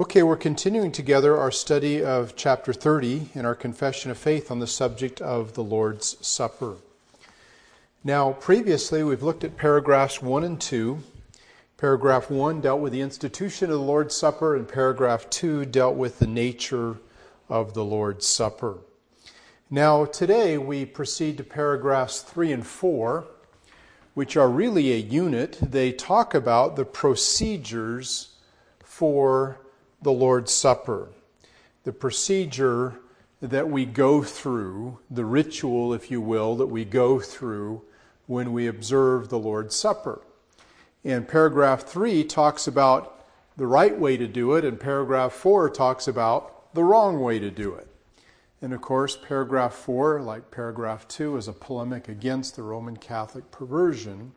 Okay, we're continuing together our study of chapter 30 in our confession of faith on the subject of the Lord's Supper. Now, previously we've looked at paragraphs 1 and 2. Paragraph 1 dealt with the institution of the Lord's Supper, and paragraph 2 dealt with the nature of the Lord's Supper. Now, today we proceed to paragraphs 3 and 4, which are really a unit. They talk about the procedures for the Lord's Supper, the procedure that we go through, the ritual, if you will, that we go through when we observe the Lord's Supper. And paragraph 3 talks about the right way to do it, and paragraph 4 talks about the wrong way to do it. And of course, paragraph 4, like paragraph 2, is a polemic against the Roman Catholic perversion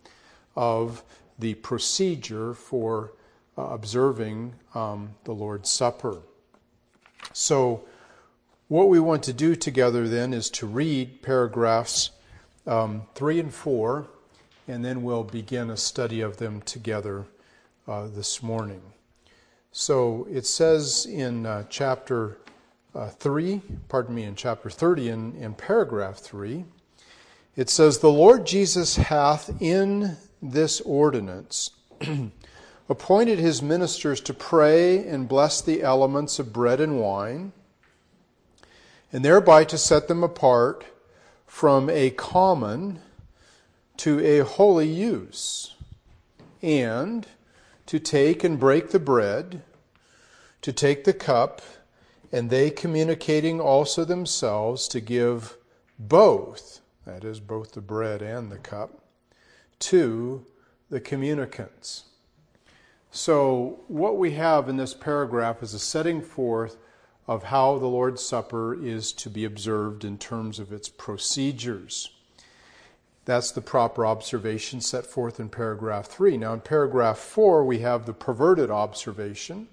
of the procedure for uh, observing um, the Lord's Supper. So, what we want to do together then is to read paragraphs um, 3 and 4, and then we'll begin a study of them together uh, this morning. So, it says in uh, chapter uh, 3, pardon me, in chapter 30, in, in paragraph 3, it says, The Lord Jesus hath in this ordinance appointed his ministers to pray and bless the elements of bread and wine, and thereby to set them apart from a common to a holy use, and to take and break the bread, to take the cup, and they communicating also themselves to give both, that is, both the bread and the cup, to the communicants. So, what we have in this paragraph is a setting forth of how the Lord's Supper is to be observed in terms of its procedures. That's the proper observation set forth in paragraph 3. Now, in paragraph 4, we have the perverted observation.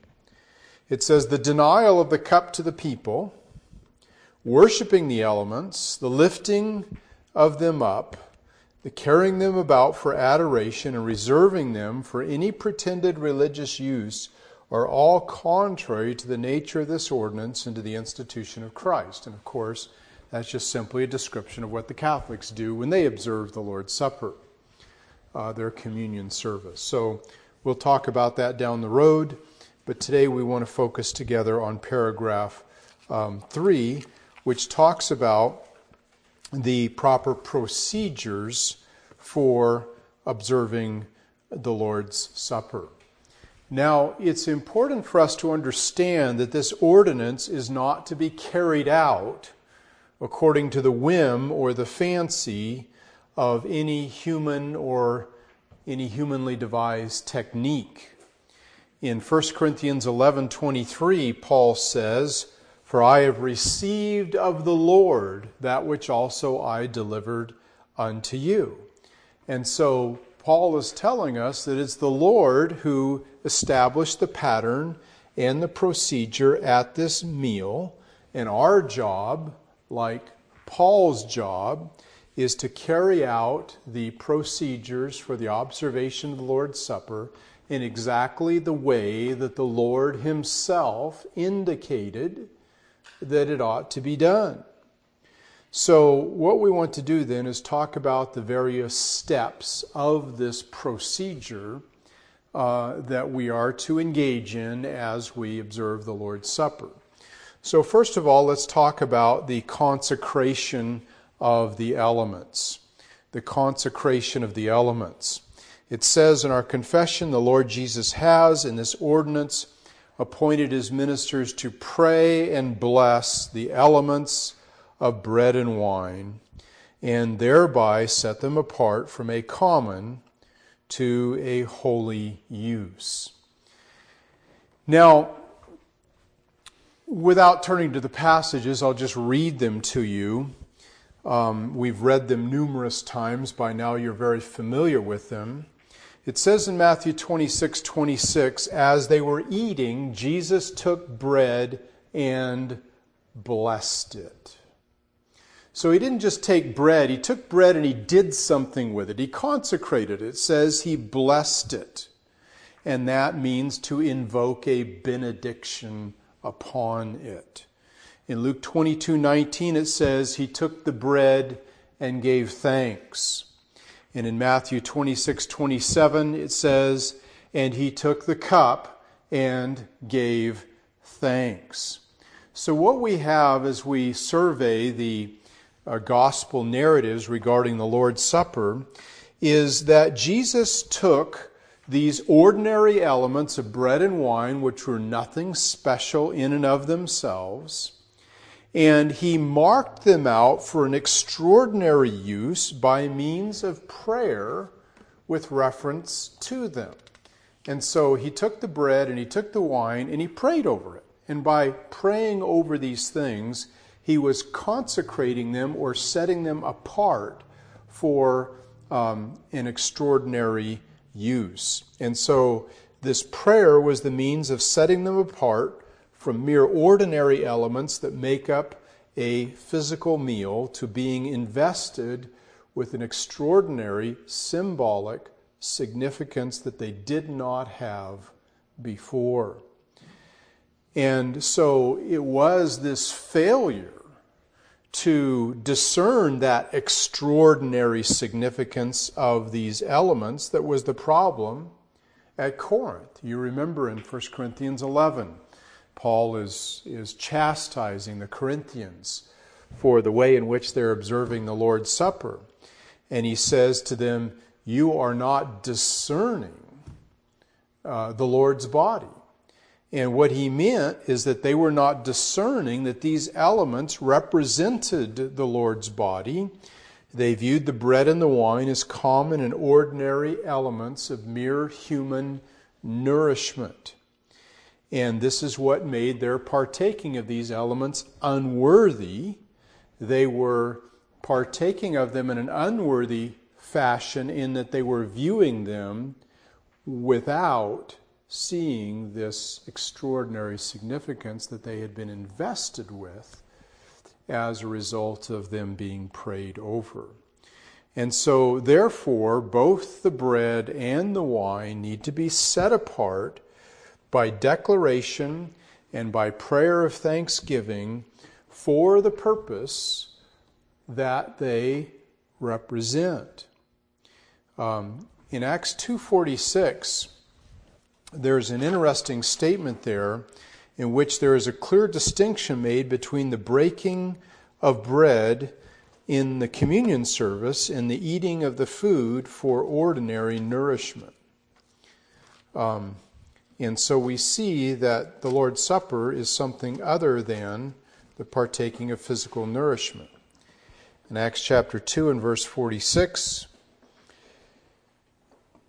It says, The denial of the cup to the people, worshiping the elements, the lifting of them up, the carrying them about for adoration and reserving them for any pretended religious use are all contrary to the nature of this ordinance and to the institution of Christ. And of course, that's just simply a description of what the Catholics do when they observe the Lord's Supper, uh, their communion service. So we'll talk about that down the road, but today we want to focus together on paragraph um, 3, which talks about the proper procedures for observing the Lord's Supper. Now, it's important for us to understand that this ordinance is not to be carried out according to the whim or the fancy of any human or any humanly devised technique. In 1 Corinthians 11:23, Paul says, for I have received of the Lord that which also I delivered unto you. And so Paul is telling us that it's the Lord who established the pattern and the procedure at this meal. And our job, like Paul's job, is to carry out the procedures for the observation of the Lord's Supper in exactly the way that the Lord Himself indicated that it ought to be done. So, what we want to do then is talk about the various steps of this procedure uh, that we are to engage in as we observe the Lord's Supper. So, first of all, let's talk about the consecration of the elements. The consecration of the elements. It says in our confession, the Lord Jesus has, in this ordinance, appointed his ministers to pray and bless the elements of bread and wine, and thereby set them apart from a common to a holy use. Now, without turning to the passages, I'll just read them to you. Um, we've read them numerous times. By now, you're very familiar with them. It says in Matthew 26 26, as they were eating, Jesus took bread and blessed it. So he didn't just take bread, he took bread and he did something with it. He consecrated it. It says he blessed it. and that means to invoke a benediction upon it. In Luke 22 19, it says, He took the bread and gave thanks. And in Matthew 26 27, it says, And he took the cup and gave thanks. So, what we have as we survey the uh, gospel narratives regarding the Lord's Supper is that Jesus took these ordinary elements of bread and wine, which were nothing special in and of themselves, and he marked them out for an extraordinary use by means of prayer with reference to them. And so he took the bread and he took the wine and he prayed over it. And by praying over these things, he was consecrating them or setting them apart for um, an extraordinary use. And so this prayer was the means of setting them apart from mere ordinary elements that make up a physical meal to being invested with an extraordinary symbolic significance that they did not have before. And so it was this failure to discern that extraordinary significance of these elements that was the problem at Corinth. You remember in 1 Corinthians 11, Paul is, is chastising the Corinthians for the way in which they're observing the Lord's Supper. And he says to them, You are not discerning uh, the Lord's body. And what he meant is that they were not discerning that these elements represented the Lord's body. They viewed the bread and the wine as common and ordinary elements of mere human nourishment. And this is what made their partaking of these elements unworthy. They were partaking of them in an unworthy fashion in that they were viewing them without seeing this extraordinary significance that they had been invested with as a result of them being prayed over. And so, therefore, both the bread and the wine need to be set apart by declaration and by prayer of thanksgiving for the purpose that they represent. Um, in Acts 2:46, there's an interesting statement there in which there is a clear distinction made between the breaking of bread in the communion service and the eating of the food for ordinary nourishment. Um, and so we see that the Lord's Supper is something other than the partaking of physical nourishment. In Acts chapter 2 and verse 46,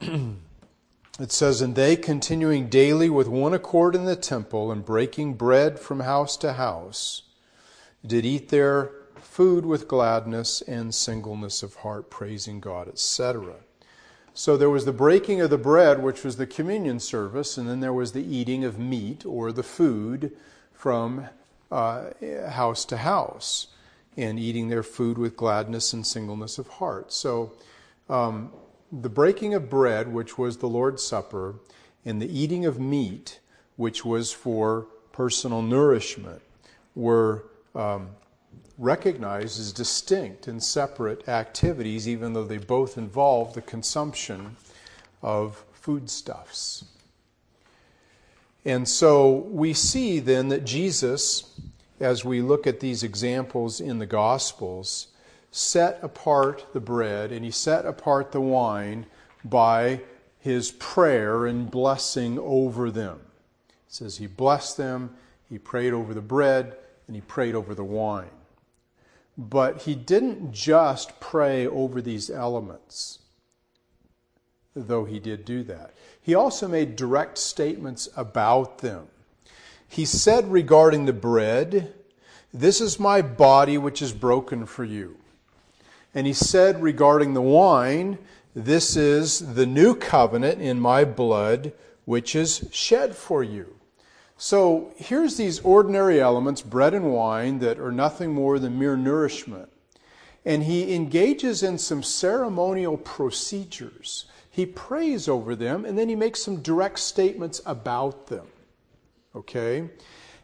It says, And they, continuing daily with one accord in the temple and breaking bread from house to house, did eat their food with gladness and singleness of heart, praising God, etc. So there was the breaking of the bread, which was the communion service, and then there was the eating of meat or the food from uh, house to house, and eating their food with gladness and singleness of heart. So um, the breaking of bread, which was the Lord's Supper, and the eating of meat, which was for personal nourishment, were um, recognized as distinct and separate activities, even though they both involve the consumption of foodstuffs. And so we see then that Jesus, as we look at these examples in the Gospels, set apart the bread and he set apart the wine by his prayer and blessing over them. It says he blessed them, he prayed over the bread, and he prayed over the wine. But he didn't just pray over these elements, though he did do that. He also made direct statements about them. He said regarding the bread, This is my body which is broken for you. And he said regarding the wine, This is the new covenant in my blood, which is shed for you. So here's these ordinary elements, bread and wine, that are nothing more than mere nourishment. And he engages in some ceremonial procedures. he prays over them, and then he makes some direct statements about them. Okay?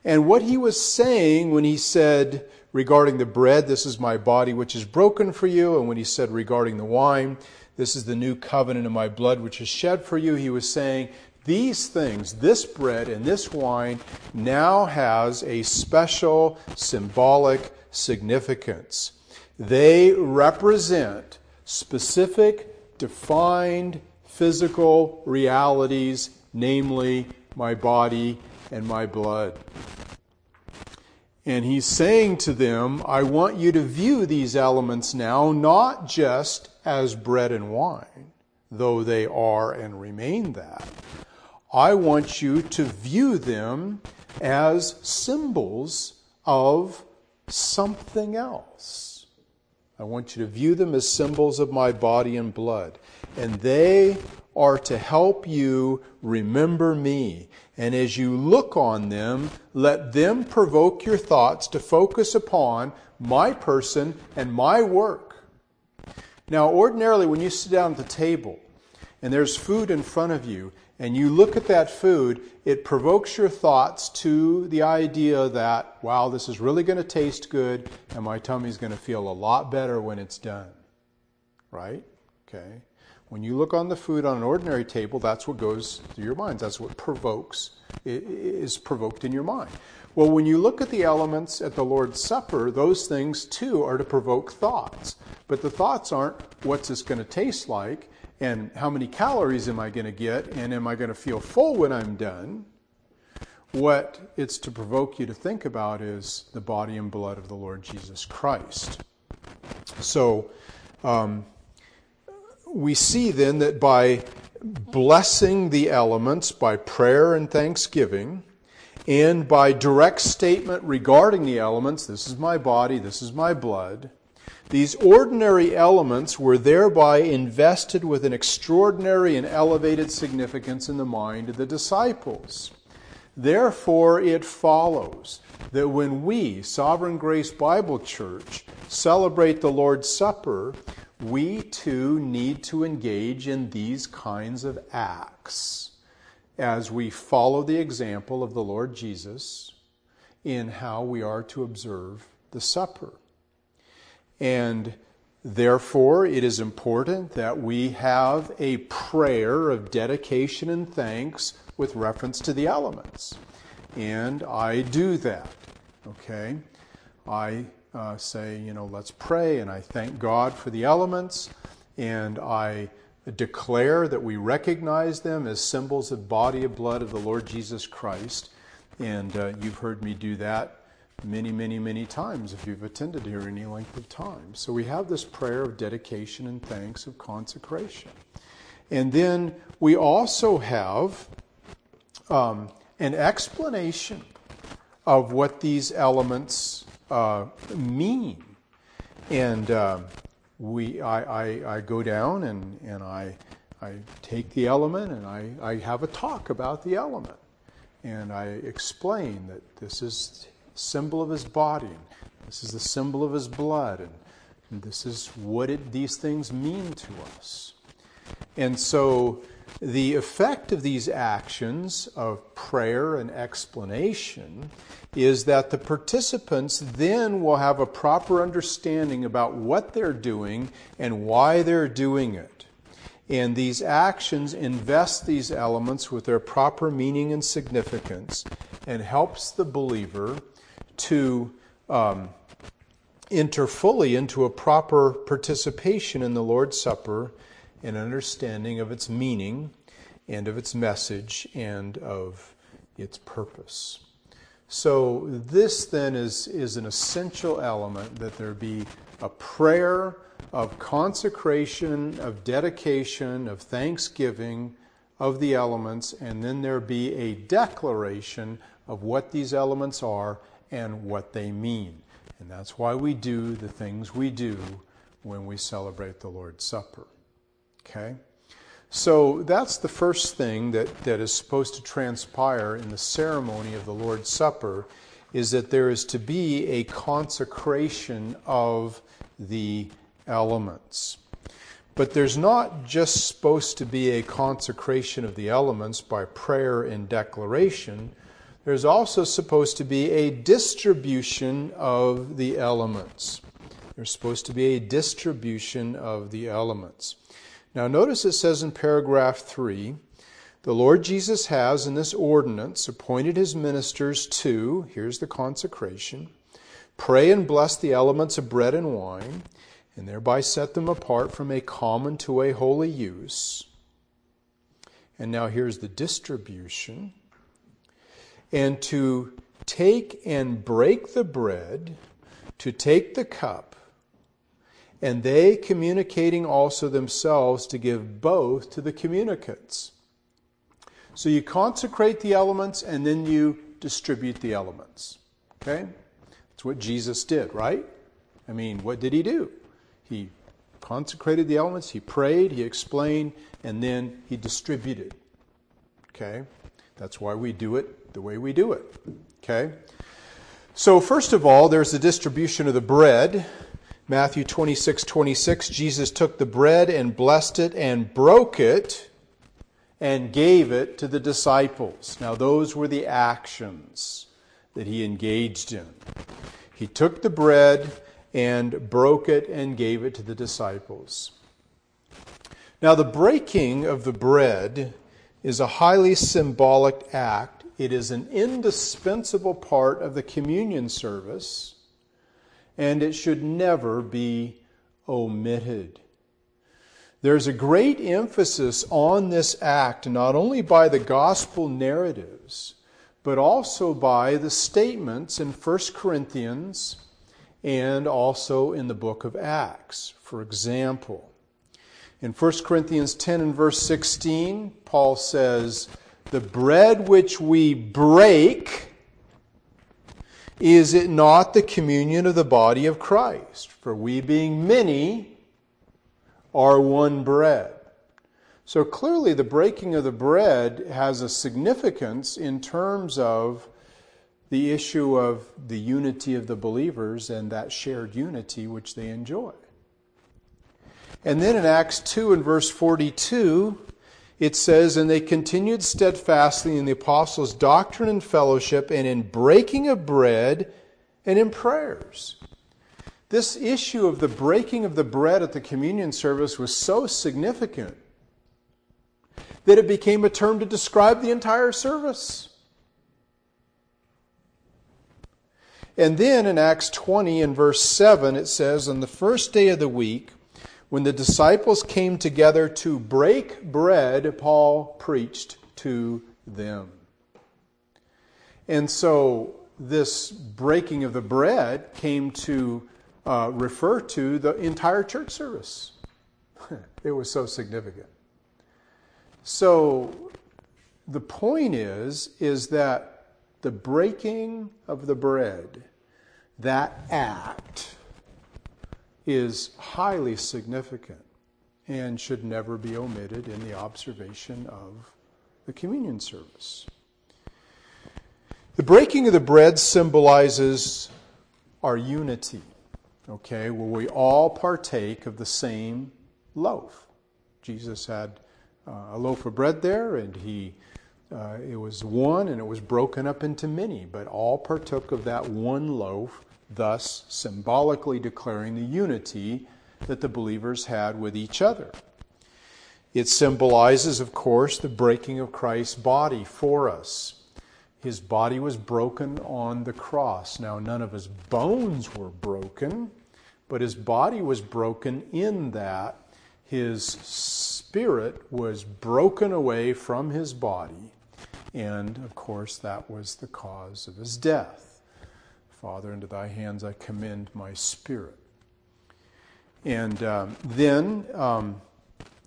And what he was saying when he said regarding the bread, This is my body which is broken for you, and when he said regarding the wine, This is the new covenant in my blood which is shed for you, he was saying, these things, this bread and this wine, now has a special symbolic significance. They represent specific, defined physical realities, namely my body and my blood. And he's saying to them, I want you to view these elements now not just as bread and wine, though they are and remain that. I want you to view them as symbols of something else. I want you to view them as symbols of my body and blood. And they are to help you remember me. And as you look on them, let them provoke your thoughts to focus upon my person and my work. Now, ordinarily, when you sit down at the table and there's food in front of you, and you look at that food, it provokes your thoughts to the idea that, wow, this is really going to taste good, and my tummy's going to feel a lot better when it's done. Right? Okay. When you look on the food on an ordinary table, that's what goes through your mind. That's what provokes, is provoked in your mind. Well, when you look at the elements at the Lord's Supper, those things too are to provoke thoughts. But the thoughts aren't what's this going to taste like and how many calories am I going to get, and am I going to feel full when I'm done? What it's to provoke you to think about is the body and blood of the Lord Jesus Christ. So, um, we see then that by blessing the elements by prayer and thanksgiving, and by direct statement regarding the elements, this is my body, this is my blood, these ordinary elements were thereby invested with an extraordinary and elevated significance in the mind of the disciples. Therefore, it follows that when we, Sovereign Grace Bible Church, celebrate the Lord's Supper, we too need to engage in these kinds of acts as we follow the example of the Lord Jesus in how we are to observe the supper. And therefore, it is important that we have a prayer of dedication and thanks with reference to the elements. And I do that. Okay? I uh, say, you know, let's pray, and I thank God for the elements, and I declare that we recognize them as symbols of body of blood of the Lord Jesus Christ. And uh, you've heard me do that many, many, many times if you've attended here any length of time. So we have this prayer of dedication and thanks of consecration. And then we also have um, an explanation of what these elements uh, mean. And uh, we, I, I, I, go down and, and I, I take the element and I, I have a talk about the element. And I explain that this is symbol of his body. and This is the symbol of his blood. And, this is what it, these things mean to us. And so the effect of these actions of prayer and explanation is that the participants then will have a proper understanding about what they're doing and why they're doing it. And these actions invest these elements with their proper meaning and significance and helps the believer to um, enter fully into a proper participation in the Lord's Supper and understanding of its meaning and of its message and of its purpose. So, this then is, is an essential element that there be a prayer of consecration, of dedication, of thanksgiving of the elements, and then there be a declaration of what these elements are and what they mean. And that's why we do the things we do when we celebrate the Lord's Supper. Okay? So that's the first thing that, that is supposed to transpire in the ceremony of the Lord's Supper is that there is to be a consecration of the elements. But there's not just supposed to be a consecration of the elements by prayer and declaration. There's also supposed to be a distribution of the elements. There's supposed to be a distribution of the elements. Now, notice it says in paragraph 3 the Lord Jesus has, in this ordinance, appointed his ministers to, here's the consecration, pray and bless the elements of bread and wine, and thereby set them apart from a common to a holy use. And now here's the distribution. And to take and break the bread, to take the cup, and they communicating also themselves to give both to the communicants. So you consecrate the elements and then you distribute the elements. Okay? That's what Jesus did, right? I mean, what did he do? He consecrated the elements, he prayed, he explained, and then he distributed. Okay? That's why we do it the way we do it. Okay? So, first of all, there's the distribution of the bread. Matthew 26, 26, Jesus took the bread and blessed it and broke it and gave it to the disciples. Now, those were the actions that he engaged in. He took the bread and broke it and gave it to the disciples. Now, the breaking of the bread is a highly symbolic act. It is an indispensable part of the communion service, and it should never be omitted. There's a great emphasis on this act, not only by the gospel narratives, but also by the statements in 1 Corinthians and also in the book of Acts. For example, in 1 Corinthians 10 and verse 16, Paul says, The bread which we break, is it not the communion of the body of Christ? For we being many, are one bread. So clearly, the breaking of the bread has a significance in terms of the issue of the unity of the believers and that shared unity which they enjoy. And then in Acts 2 and verse 42, it says, And they continued steadfastly in the apostles' doctrine and fellowship, and in breaking of bread, and in prayers. This issue of the breaking of the bread at the communion service was so significant that it became a term to describe the entire service. And then in Acts 20 and verse 7, it says, On the first day of the week, when the disciples came together to break bread, Paul preached to them. And so this breaking of the bread came to uh, refer to the entire church service. it was so significant. So the point is is that the breaking of the bread, that act, is highly significant and should never be omitted in the observation of the communion service. The breaking of the bread symbolizes our unity okay, where we all partake of the same loaf. Jesus had uh, a loaf of bread there, and he uh, it was one, and it was broken up into many, but all partook of that one loaf, thus symbolically declaring the unity that the believers had with each other. It symbolizes, of course, the breaking of Christ's body for us. His body was broken on the cross. Now, none of his bones were broken, but his body was broken in that his spirit was broken away from his body. And of course, that was the cause of his death. Father, into thy hands I commend my spirit. And um, then um,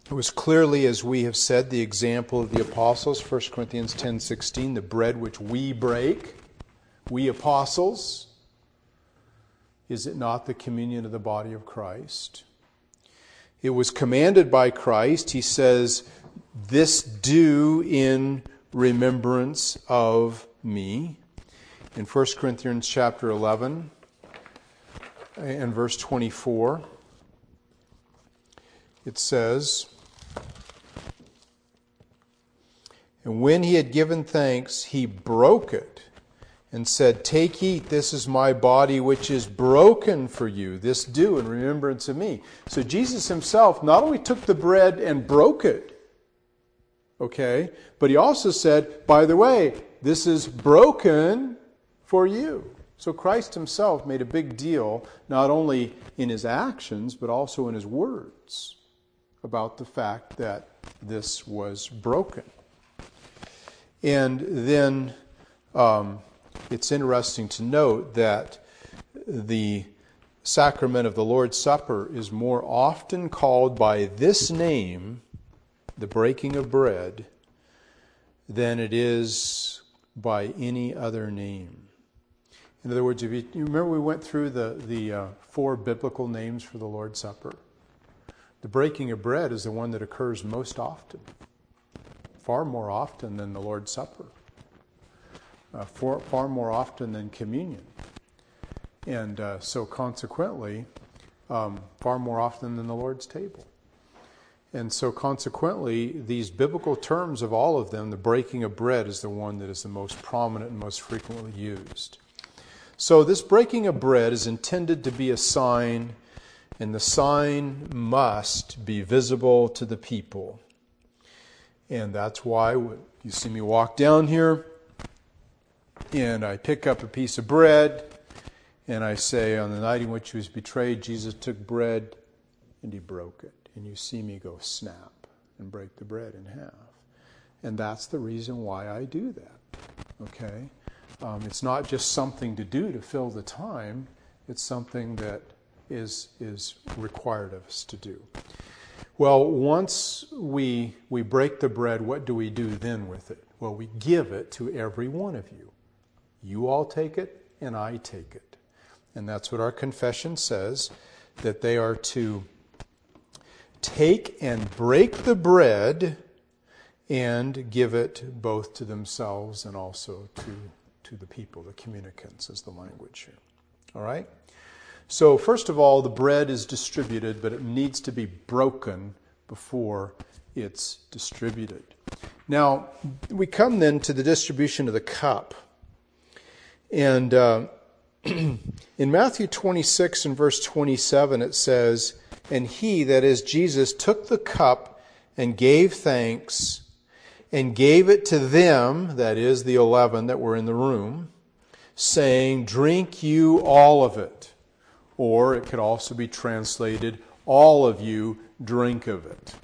it was clearly, as we have said, the example of the apostles, 1 Corinthians 10 16, the bread which we break, we apostles, is it not the communion of the body of Christ? It was commanded by Christ. He says, This do in remembrance of me. In 1 Corinthians chapter 11 and verse 24, it says, And when he had given thanks, he broke it and said, Take, eat, this is my body which is broken for you. This do in remembrance of me. So Jesus himself not only took the bread and broke it, okay, but he also said, By the way, this is broken for you. So Christ himself made a big deal, not only in his actions, but also in his words, about the fact that this was broken. And then um, it's interesting to note that the sacrament of the Lord's Supper is more often called by this name, the breaking of bread, than it is by any other name. In other words, if you, you remember we went through the, the uh, four biblical names for the Lord's Supper. The breaking of bread is the one that occurs most often far more often than the Lord's Supper, uh, for, far more often than communion. And uh, so, consequently, um, far more often than the Lord's table. And so, consequently, these biblical terms of all of them, the breaking of bread is the one that is the most prominent and most frequently used. So, this breaking of bread is intended to be a sign, and the sign must be visible to the people. And that's why you see me walk down here and I pick up a piece of bread and I say, On the night in which he was betrayed, Jesus took bread and he broke it. And you see me go snap and break the bread in half. And that's the reason why I do that. Okay? Um, it's not just something to do to fill the time, it's something that is, is required of us to do. Well, once we, we break the bread, what do we do then with it? Well, we give it to every one of you. You all take it, and I take it. And that's what our confession says that they are to take and break the bread and give it both to themselves and also to, to the people, the communicants, is the language here. All right? So, first of all, the bread is distributed, but it needs to be broken before it's distributed. Now, we come then to the distribution of the cup. And uh, in Matthew 26 and verse 27, it says, And he, that is Jesus, took the cup and gave thanks and gave it to them, that is the eleven that were in the room, saying, Drink you all of it or it could also be translated, all of you drink of it.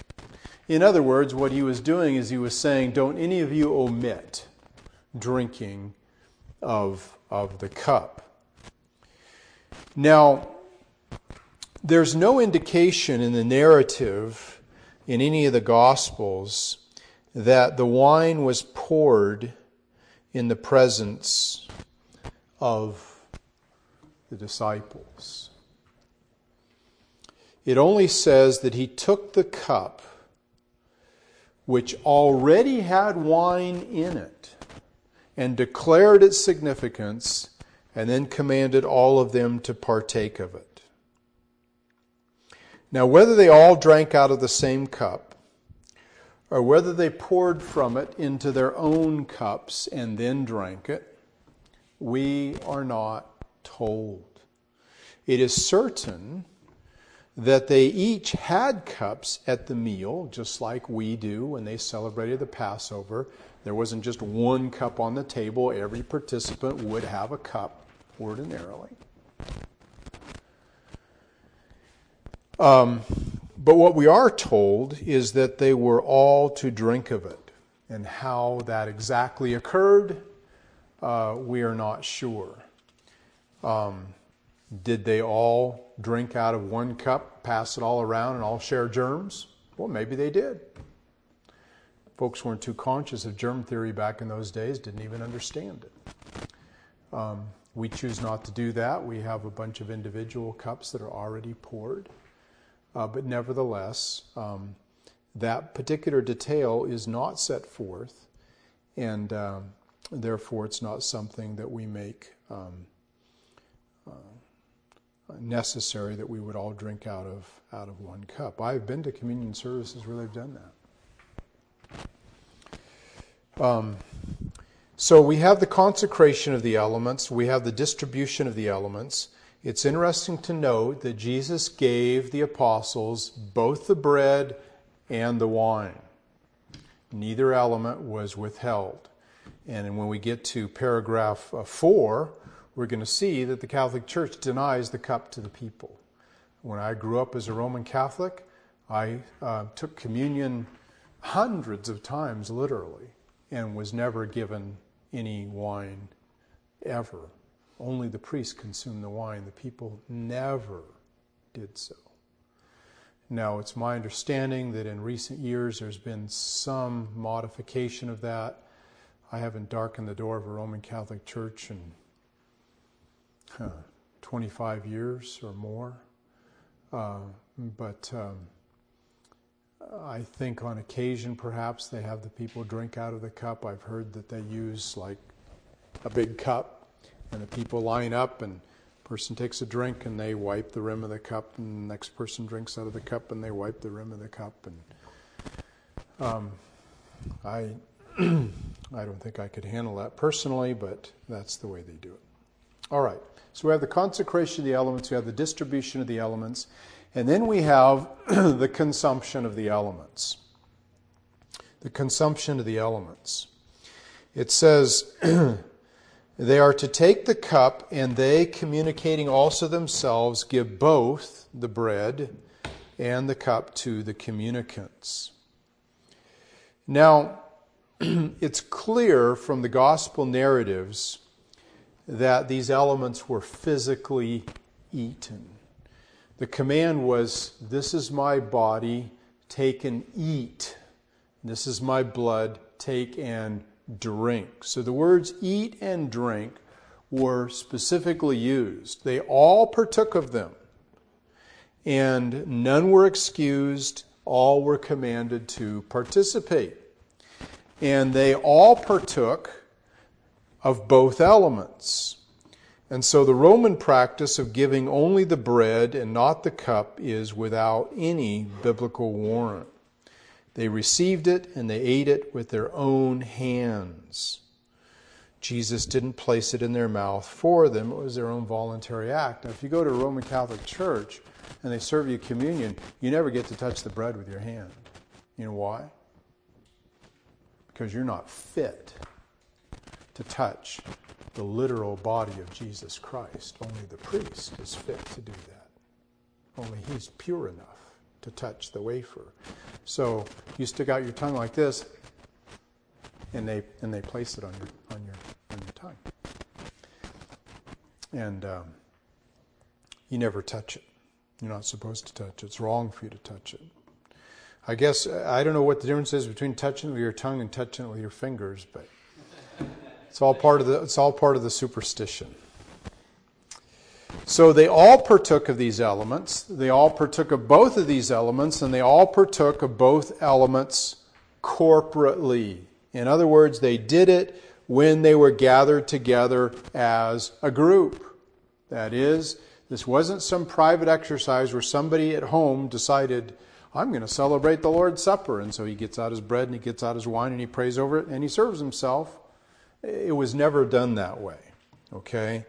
In other words, what he was doing is he was saying, don't any of you omit drinking of, of the cup. Now, there's no indication in the narrative in any of the Gospels that the wine was poured in the presence of the disciples. It only says that he took the cup, which already had wine in it, and declared its significance, and then commanded all of them to partake of it. Now, whether they all drank out of the same cup, or whether they poured from it into their own cups and then drank it, we are not told. It is certain that they each had cups at the meal, just like we do when they celebrated the Passover. There wasn't just one cup on the table, every participant would have a cup ordinarily. Um, but what we are told is that they were all to drink of it. And how that exactly occurred, uh, we are not sure. Um, did they all drink out of one cup, pass it all around, and all share germs? Well, maybe they did. Folks weren't too conscious of germ theory back in those days, didn't even understand it. Um, we choose not to do that. We have a bunch of individual cups that are already poured. Uh, but nevertheless, um, that particular detail is not set forth, and um, therefore it's not something that we make um, necessary that we would all drink out of out of one cup. I've been to communion services where they've done that. Um, so we have the consecration of the elements, we have the distribution of the elements. It's interesting to note that Jesus gave the apostles both the bread and the wine. Neither element was withheld. And when we get to paragraph uh, 4, we're going to see that the Catholic Church denies the cup to the people. When I grew up as a Roman Catholic, I uh, took communion hundreds of times, literally, and was never given any wine ever. Only the priest consumed the wine. The people never did so. Now, it's my understanding that in recent years there's been some modification of that. I haven't darkened the door of a Roman Catholic church in huh, 25 years or more. Uh, but um, I think on occasion, perhaps they have the people drink out of the cup. I've heard that they use like a big cup, and the people line up, and person takes a drink, and they wipe the rim of the cup, and the next person drinks out of the cup, and they wipe the rim of the cup, and um, I I don't think I could handle that personally, but that's the way they do it. All right. So we have the consecration of the elements, we have the distribution of the elements, and then we have the consumption of the elements. The consumption of the elements. It says, They are to take the cup, and they, communicating also themselves, give both the bread and the cup to the communicants. Now, it's clear from the gospel narratives that these elements were physically eaten. The command was, This is my body, take and eat. This is my blood, take and drink. So the words eat and drink were specifically used. They all partook of them, and none were excused, all were commanded to participate. And they all partook of both elements. And so the Roman practice of giving only the bread and not the cup is without any biblical warrant. They received it and they ate it with their own hands. Jesus didn't place it in their mouth for them, it was their own voluntary act. Now, if you go to a Roman Catholic church and they serve you communion, you never get to touch the bread with your hand. You know why? because you're not fit to touch the literal body of Jesus Christ. Only the priest is fit to do that. Only he's pure enough to touch the wafer. So you stick out your tongue like this, and they and they place it on your on your on your tongue, and um, you never touch it. You're not supposed to touch it. It's wrong for you to touch it. I guess I don't know what the difference is between touching it with your tongue and touching it with your fingers, but it's all part of the it's all part of the superstition. So they all partook of these elements. They all partook of both of these elements, and they all partook of both elements corporately. In other words, they did it when they were gathered together as a group. That is, this wasn't some private exercise where somebody at home decided, I'm going to celebrate the Lord's Supper. And so he gets out his bread and he gets out his wine and he prays over it and he serves himself. It was never done that way. Okay?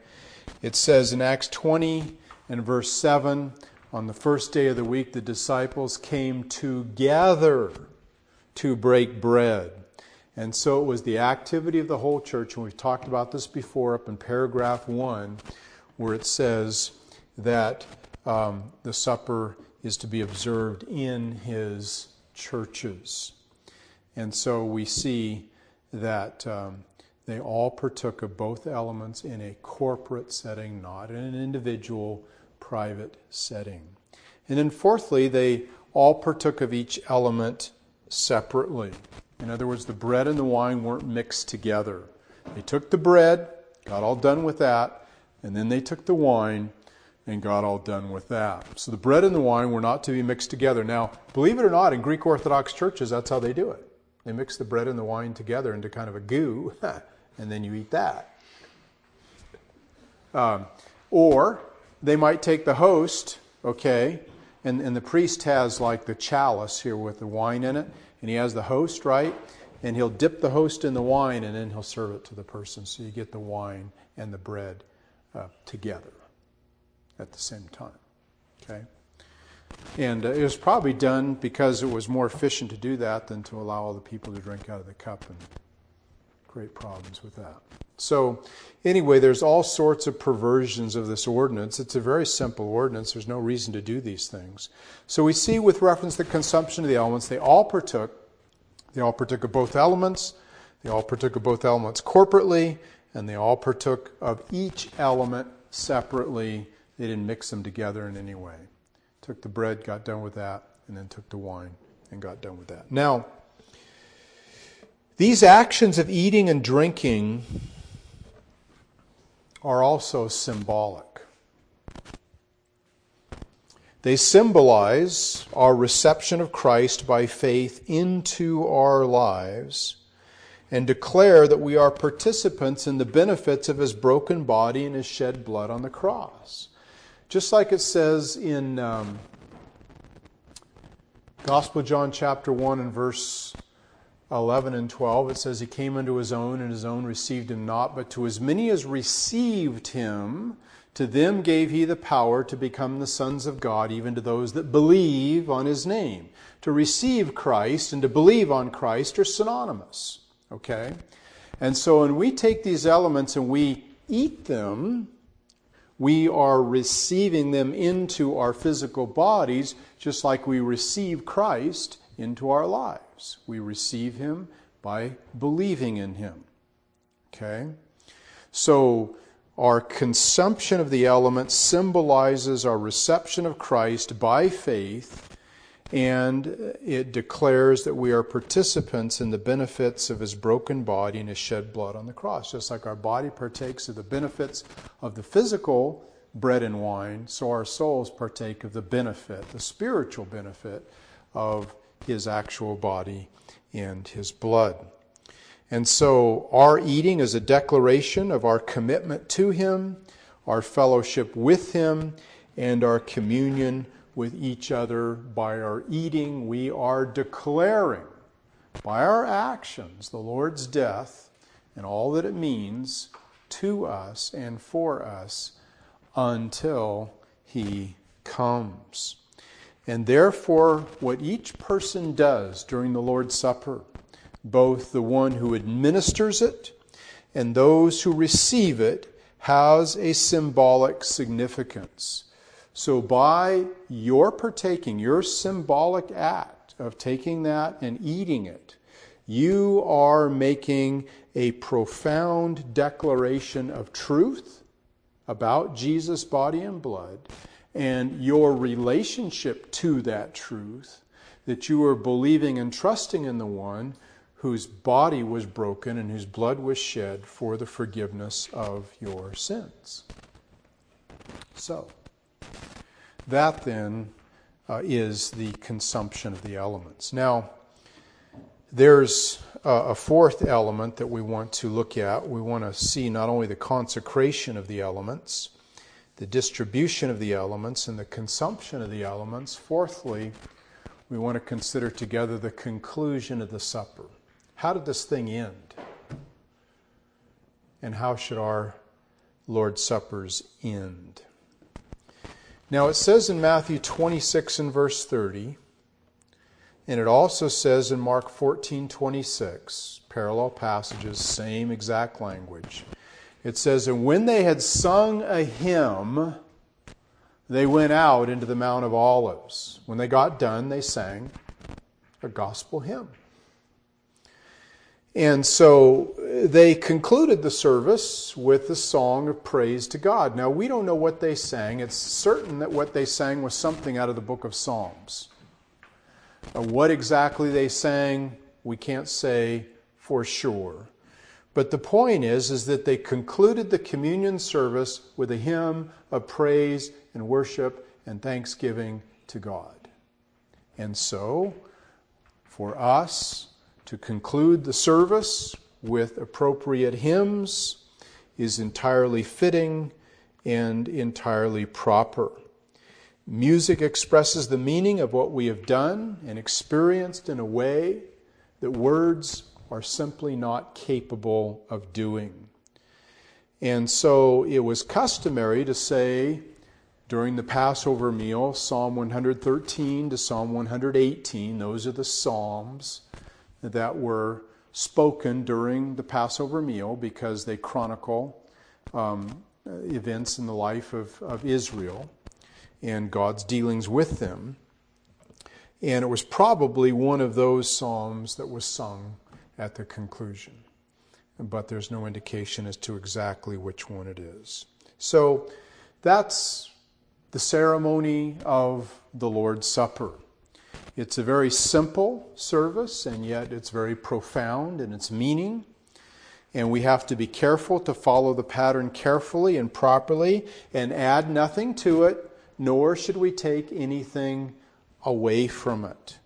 It says in Acts 20 and verse 7 on the first day of the week, the disciples came together to break bread. And so it was the activity of the whole church, and we've talked about this before up in paragraph 1, where it says that um, the supper is to be observed in his churches. And so we see that um, they all partook of both elements in a corporate setting, not in an individual, private setting. And then, fourthly, they all partook of each element separately. In other words, the bread and the wine weren't mixed together. They took the bread, got all done with that, and then they took the wine and got all done with that. So the bread and the wine were not to be mixed together. Now, believe it or not, in Greek Orthodox churches, that's how they do it. They mix the bread and the wine together into kind of a goo, and then you eat that. Um, or they might take the host, okay, and, and the priest has like the chalice here with the wine in it, and he has the host, right? And he'll dip the host in the wine and then he'll serve it to the person. So you get the wine and the bread uh, together at the same time, okay? And uh, it was probably done because it was more efficient to do that than to allow all the people to drink out of the cup and create problems with that. So, anyway, there's all sorts of perversions of this ordinance. It's a very simple ordinance. There's no reason to do these things. So, we see with reference to the consumption of the elements, they all partook. They all partook of both elements. They all partook of both elements corporately, and they all partook of each element separately. They didn't mix them together in any way. Took the bread, got done with that, and then took the wine and got done with that. Now, these actions of eating and drinking are also symbolic. They symbolize our reception of Christ by faith into our lives and declare that we are participants in the benefits of his broken body and his shed blood on the cross. Just like it says in um, Gospel John chapter 1 and verse 11 and 12, it says, He came unto his own, and his own received him not. But to as many as received him, to them gave he the power to become the sons of God, even to those that believe on his name. To receive Christ and to believe on Christ are synonymous. Okay? And so when we take these elements and we eat them, we are receiving them into our physical bodies, just like we receive Christ into our lives. We receive Him by believing in Him. Okay? So, our consumption of the elements symbolizes our reception of Christ by faith, and it declares that we are participants in the benefits of His broken body and His shed blood on the cross. Just like our body partakes of the benefits of the physical bread and wine, so our souls partake of the benefit, the spiritual benefit of his actual body and his blood. And so our eating is a declaration of our commitment to him, our fellowship with him, and our communion with each other. By our eating, we are declaring by our actions the Lord's death and all that it means to us and for us until he comes. And therefore, what each person does during the Lord's Supper, both the one who administers it and those who receive it, has a symbolic significance. So, by your partaking, your symbolic act of taking that and eating it, you are making a profound declaration of truth about Jesus' body and blood and your relationship to that truth, that you are believing and trusting in the one whose body was broken and whose blood was shed for the forgiveness of your sins. So, that then uh, is the consumption of the elements. Now, there's a fourth element that we want to look at. We want to see not only the consecration of the elements, the distribution of the elements and the consumption of the elements. Fourthly, we want to consider together the conclusion of the supper. How did this thing end? And how should our Lord's Suppers end? Now it says in Matthew 26 and verse 30, and it also says in Mark 14 26, parallel passages, same exact language. It says, And when they had sung a hymn, they went out into the Mount of Olives. When they got done, they sang a gospel hymn. And so they concluded the service with a song of praise to God. Now, we don't know what they sang. It's certain that what they sang was something out of the book of Psalms. Now, what exactly they sang, we can't say for sure. But the point is, is that they concluded the communion service with a hymn of praise and worship and thanksgiving to God. And so, for us to conclude the service with appropriate hymns is entirely fitting and entirely proper. Music expresses the meaning of what we have done and experienced in a way that words are simply not capable of doing. And so it was customary to say during the Passover meal, Psalm 113 to Psalm 118, those are the Psalms that were spoken during the Passover meal because they chronicle um, events in the life of, of Israel and God's dealings with them. And it was probably one of those psalms that was sung at the conclusion. But there's no indication as to exactly which one it is. So that's the ceremony of the Lord's Supper. It's a very simple service, and yet it's very profound in its meaning. And we have to be careful to follow the pattern carefully and properly and add nothing to it nor should we take anything away from it.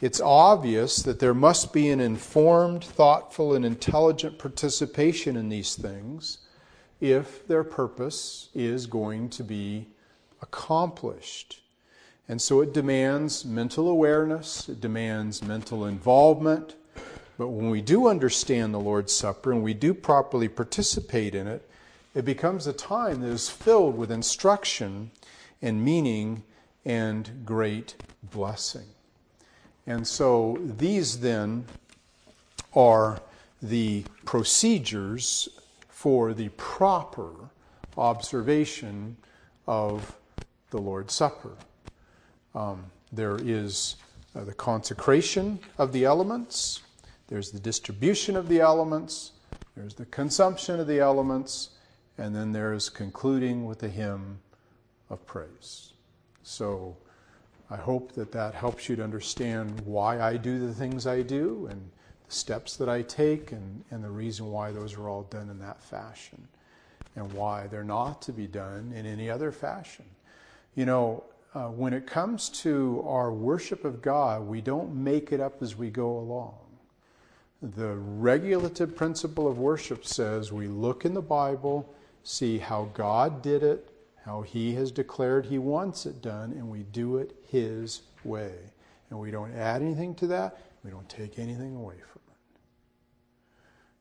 It's obvious that there must be an informed, thoughtful, and intelligent participation in these things if their purpose is going to be accomplished. And so it demands mental awareness, it demands mental involvement. But when we do understand the Lord's Supper and we do properly participate in it, it becomes a time that is filled with instruction and meaning and great blessing. And so these then are the procedures for the proper observation of the Lord's Supper. Um, there is uh, the consecration of the elements, there's the distribution of the elements, there's the consumption of the elements, and then there's concluding with the hymn of praise. So I hope that that helps you to understand why I do the things I do and the steps that I take and, and the reason why those are all done in that fashion and why they're not to be done in any other fashion. You know, uh, when it comes to our worship of God, we don't make it up as we go along. The regulative principle of worship says we look in the Bible, see how God did it, how He has declared He wants it done, and we do it His way. And we don't add anything to that, we don't take anything away from it.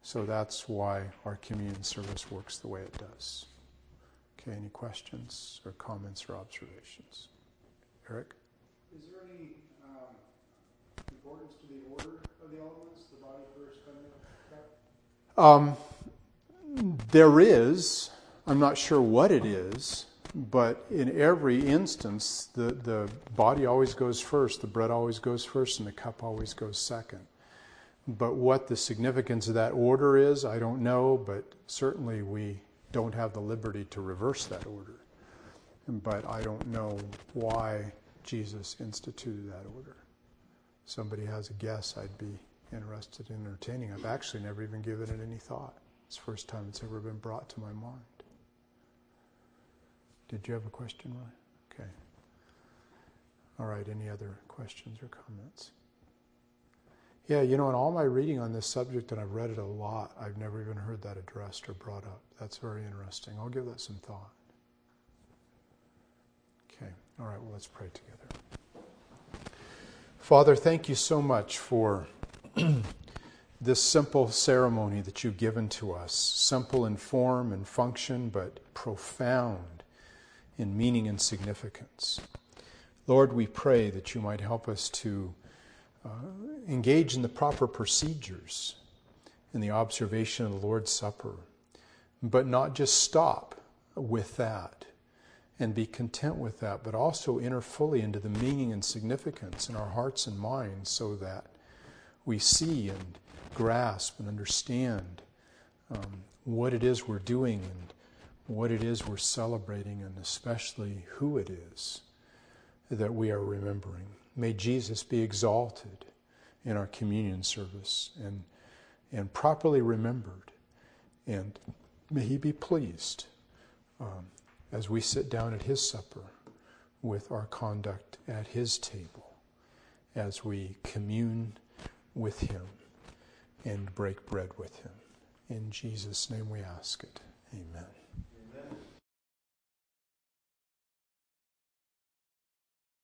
So that's why our communion service works the way it does. Okay, any questions or comments or observations? Eric? Is there any um, importance to the order of the elements, the body first, the cup? Um, there is. I'm not sure what it is. But in every instance, the, the body always goes first, the bread always goes first, and the cup always goes second. But what the significance of that order is, I don't know, but certainly we don't have the liberty to reverse that order. But I don't know why Jesus instituted that order. Somebody has a guess, I'd be interested in entertaining. I've actually never even given it any thought. It's the first time it's ever been brought to my mind. Did you have a question, Ryan? Okay. All right, any other questions or comments? Yeah, you know, in all my reading on this subject, and I've read it a lot, I've never even heard that addressed or brought up. That's very interesting. I'll give that some thought. Okay, all right, well, let's pray together. Father, thank you so much for this simple ceremony that you've given to us. Simple in form and function, but profound in meaning and significance. Lord, we pray that you might help us to uh, engage in the proper procedures in the observation of the Lord's Supper, but not just stop with that and be content with that, but also enter fully into the meaning and significance in our hearts and minds so that we see and grasp and understand um, what it is we're doing and what it is we're celebrating and especially who it is that we are remembering. May Jesus be exalted in our communion service and, and properly remembered. And may he be pleased um, as we sit down at his supper with our conduct at his table, as we commune with him and break bread with him. In Jesus' name we ask it. Amen.